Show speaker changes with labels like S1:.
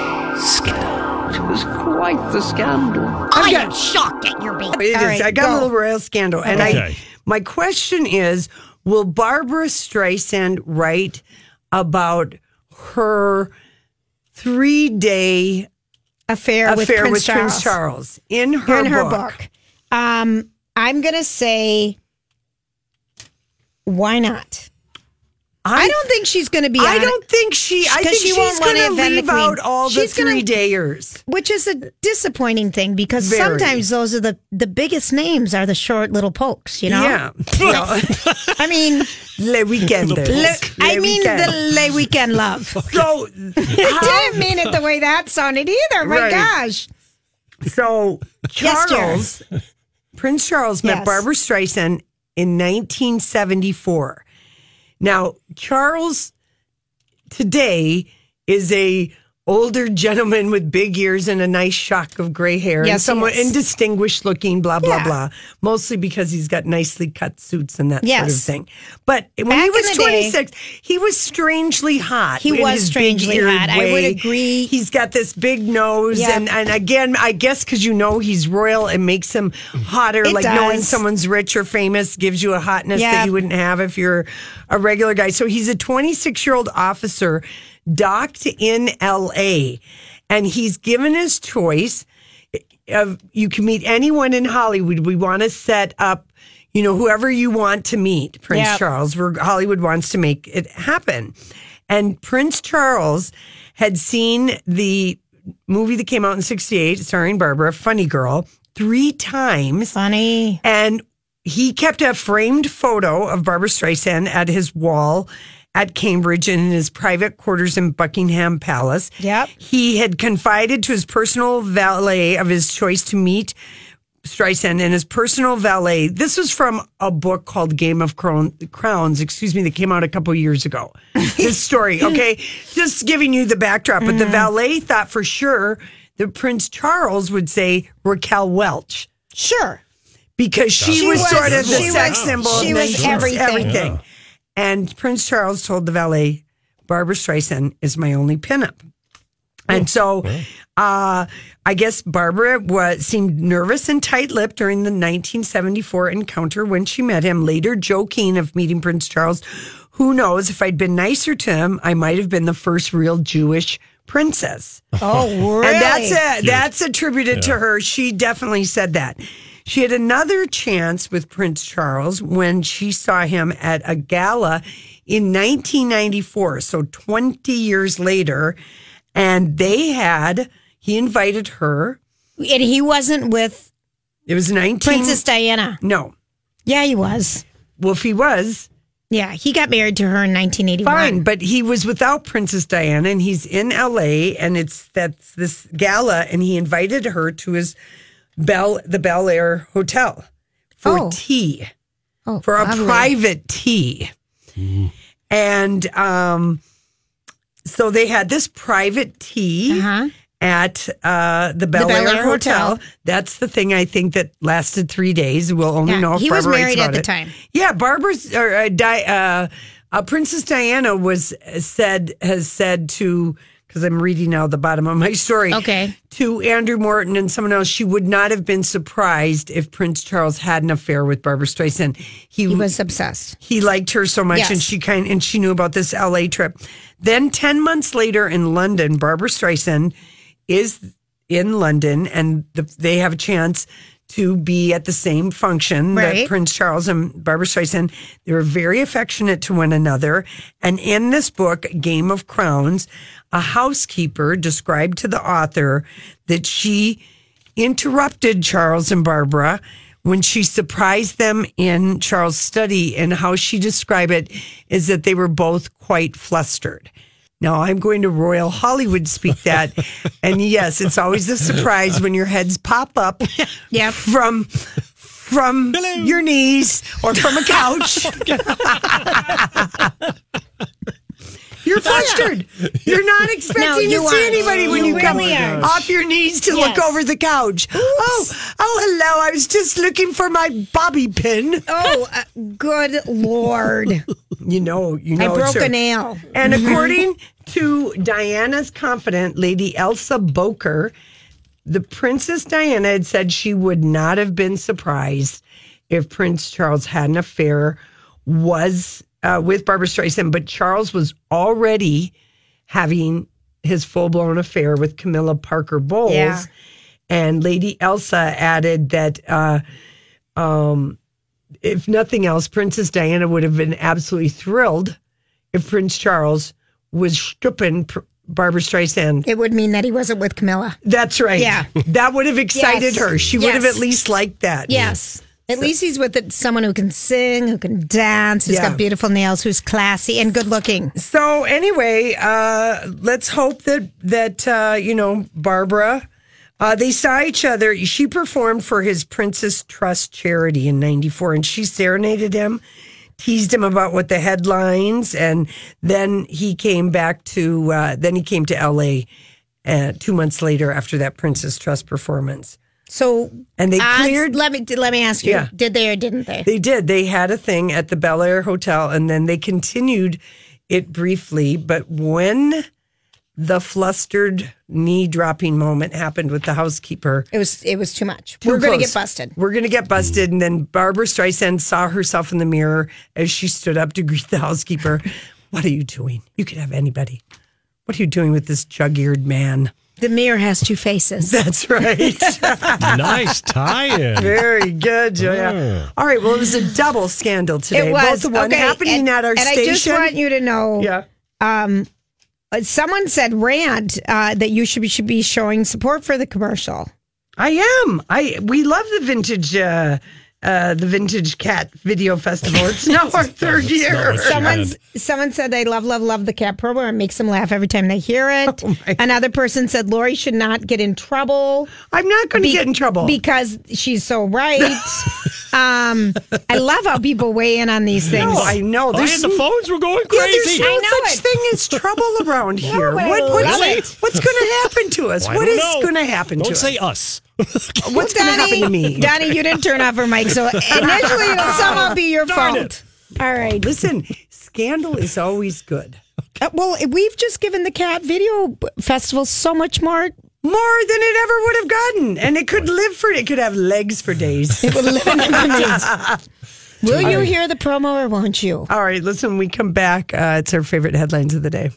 S1: It was quite the scandal.
S2: I am shocked at your being.
S1: It is.
S2: All right,
S1: I got
S2: go.
S1: a little royal scandal. And I my question is, will Barbra Streisand write about her three day
S2: affair, with,
S1: affair
S2: Prince,
S1: with
S2: Charles.
S1: Prince Charles in her,
S2: in her
S1: book?
S2: book. Um, I'm gonna say, why not? I, don't think she's going to be.
S1: I don't think she. I think
S2: she
S1: she's going
S2: wanna
S1: to
S2: the
S1: leave out all the
S2: She's gonna-
S1: three dayers.
S2: which is a disappointing thing because
S1: Very.
S2: sometimes those are the the biggest names are the short little pokes. You know.
S1: Yeah.
S2: I mean,
S1: Le Weekend.
S2: le, I mean the Le Weekend love.
S1: So,
S2: I didn't mean it the way that sounded either. My
S1: Right.
S2: gosh.
S1: so
S2: Yes, dear.
S1: Charles, Prince Charles met
S2: Yes.
S1: Barbra Streisand in 1974. Now, Charles today is a older gentleman with big ears and a nice shock of gray hair and
S2: Yes, he
S1: somewhat and distinguished looking, blah, blah,
S2: Yeah.
S1: blah. Mostly because he's got nicely cut suits and that sort of thing. But when
S2: Back
S1: he was
S2: the day-
S1: 26, he was strangely hot.
S2: He was strangely hot. I would agree.
S1: He's got this big nose.
S2: Yep.
S1: And, and again, I guess because you know he's royal, it makes him hotter.
S2: It
S1: like knowing someone's rich or famous gives you a hotness that you wouldn't have if you're a regular guy. So he's a 26 year old officer docked in LA. And he's given his choice of you can meet anyone in Hollywood. We want to set up, you know, whoever you want to meet, Prince
S2: Yep.
S1: Charles. Where Hollywood wants to make it happen. And Prince Charles had seen the movie that came out in 68 starring Barbra, Funny Girl, three times.
S2: Funny.
S1: And he kept a framed photo of Barbra Streisand at his wall at Cambridge and in his private quarters in Buckingham Palace.
S2: Yep.
S1: He had confided to his personal valet of his choice to meet Streisand and his personal valet. This was from a book called Game of Crown, Crowns, excuse me, that came out a couple years ago. this story, okay? Just giving you the backdrop. But the
S2: Mm-hmm.
S1: valet thought for sure that Prince Charles would say Raquel Welch
S2: Sure.
S1: because she,
S2: She
S1: was,
S2: was-
S1: sort of the
S2: she
S1: sex
S2: was-
S1: symbol.
S2: she
S1: and
S2: was
S1: then
S2: everything.
S1: everything. And Prince Charles told the valet, Barbra Streisand is my only pinup. And so, uh, I guess Barbra was seemed nervous and tight-lipped during the 1974 encounter when she met him. Later, joking of meeting Prince Charles, who knows if I'd been nicer to him, I might have been the first real Jewish princess.
S2: Oh, really?
S1: And that's a, that's attributed to her. She definitely said that. She had another chance with Prince Charles when she saw him at a gala in 1994, so 20 years later, and they had he invited her.
S2: And he wasn't with
S1: It was 19
S2: Princess Diana.
S1: No.
S2: Yeah, he was.
S1: Well, if he was,
S2: Yeah, he got married to her in 1981.
S1: fine, but he was without Princess Diana and he's in LA and it's that's this gala and he invited her to his Bel the Bel Air Hotel for
S2: Oh.
S1: tea.
S2: Oh,
S1: For a
S2: lovely.
S1: private tea. And um so they had this private tea
S2: Uh-huh.
S1: at uh, the Bel Air Hotel.
S2: Hotel.
S1: That's the thing I think that lasted three days. We'll only
S2: Yeah,
S1: know if
S2: he was
S1: Barbra writes
S2: married at the
S1: it.
S2: time.
S1: Yeah, Barbra's or uh, Di, uh, uh, Princess Diana was said has said to because I'm reading now the bottom of my story.
S2: Okay.
S1: To Andrew Morton and someone else, she would not have been surprised if Prince Charles had an affair with Barbra Streisand. He,
S2: He was obsessed.
S1: he liked her so much and she kind and she knew about this LA trip. Then 10 months later in London, Barbra Streisand is in London and the, they have a chance to be at the same function that Prince Charles and Barbra Streisand. They were very affectionate to one another. And in this book, Game of Crowns, a housekeeper described to the author that she interrupted Charles and Barbra when she surprised them in Charles' study. And how she described it is that they were both quite flustered. Now I'm going to Royal Hollywood speak that. and yes, it's always a surprise when your heads pop up
S2: Yep.
S1: from from your knees or from a couch. You're flustered. You're not expecting
S2: No, you
S1: to see
S2: aren't.
S1: anybody when
S2: You
S1: you, come
S2: really
S1: off your knees to look over the couch. Oh, oh, hello. I was just looking for my bobby pin.
S2: Oh, uh, good lord!
S1: You know, you know.
S2: I
S1: broke
S2: a nail.
S1: And according to Diana's confidant, Lady Elsa Bowker, the Princess Diana had said she would not have been surprised if Prince Charles had an affair was uh, with Barbra Streisand, but Charles was already having his full blown affair with Camilla Parker Bowles.
S2: Yeah.
S1: And Lady Elsa added that uh, um, if nothing else, Princess Diana would have been absolutely thrilled if Prince Charles was stripping Pr- Barbra Streisand.
S2: It would mean that he wasn't with Camilla.
S1: That's right.
S2: Yeah.
S1: That would have excited
S2: Yes.
S1: her. She would have at least liked that.
S2: Yes. At least he's with someone who can sing, who can dance, who's
S1: Yeah.
S2: got beautiful nails, who's classy and good looking.
S1: So anyway, uh, let's hope that that uh, you know Barbra. Uh, they saw each other. She performed for his Prince's Trust charity in '94, and she serenaded him, teased him about what the headlines, and then he came back to. Uh, then he came to L.A. Uh, two months later after that Prince's Trust performance,
S2: So,
S1: and they cleared.
S2: Let me let me ask you:
S1: Yeah.
S2: Did they or didn't they?
S1: They did. They had a thing at the Bel Air Hotel, and then they continued it briefly. But when the flustered knee dropping moment happened with the housekeeper,
S2: It was it was too much.
S1: too
S2: We're going to get busted.
S1: We're going to get busted. And then Barbra Streisand saw herself in the mirror as she stood up to greet the housekeeper. What are you doing? You could have anybody. What are you doing with this jug eared man?
S2: The mirror has two faces.
S1: That's right.
S3: nice tie-in.
S1: Very good, Julia. All right. Well, it was a double scandal today.
S2: It was
S1: Both one
S2: okay,
S1: happening
S2: and,
S1: at our
S2: and
S1: station.
S2: I just want you to know.
S1: yeah.
S2: Um, someone said rant uh, that you should be, should be showing support for the commercial.
S1: I am. I we love the vintage uh uh the vintage cat video festival. It's now our third year.
S3: what
S2: Someone someone said they love love love the cat program. It makes them laugh every time they hear it.
S1: Oh,
S2: Another person said Lori should not get in trouble
S1: I'm not going to
S2: be-
S1: get in trouble.
S2: because she's so right. um, I love how people weigh in on these things.
S1: no, I know.
S3: Oh,
S1: There's
S3: and the phones were going crazy.
S1: yeah, there's
S3: crazy.
S1: no
S2: I know
S1: such
S2: it.
S1: thing as trouble around here.
S2: but
S1: what, what's,
S2: love
S1: what's going to happen to us?
S3: I
S1: what
S3: don't
S1: is
S3: know.
S1: going to happen
S3: Don't
S1: to
S3: say
S1: us?
S3: us.
S1: What's going to happen to me?
S2: Donnie, you didn't turn off her mic, so initially it'll somehow be your
S3: Darn
S2: fault. All right.
S1: Listen, scandal is always good.
S2: Uh, well, we've just given the cat video festival so much more.
S1: More than it ever would have gotten, and it could live for it could have legs for days.
S2: It will live in. Will you hear the promo or won't you?
S1: All right, listen. We come back. Uh, it's our favorite headlines of the day.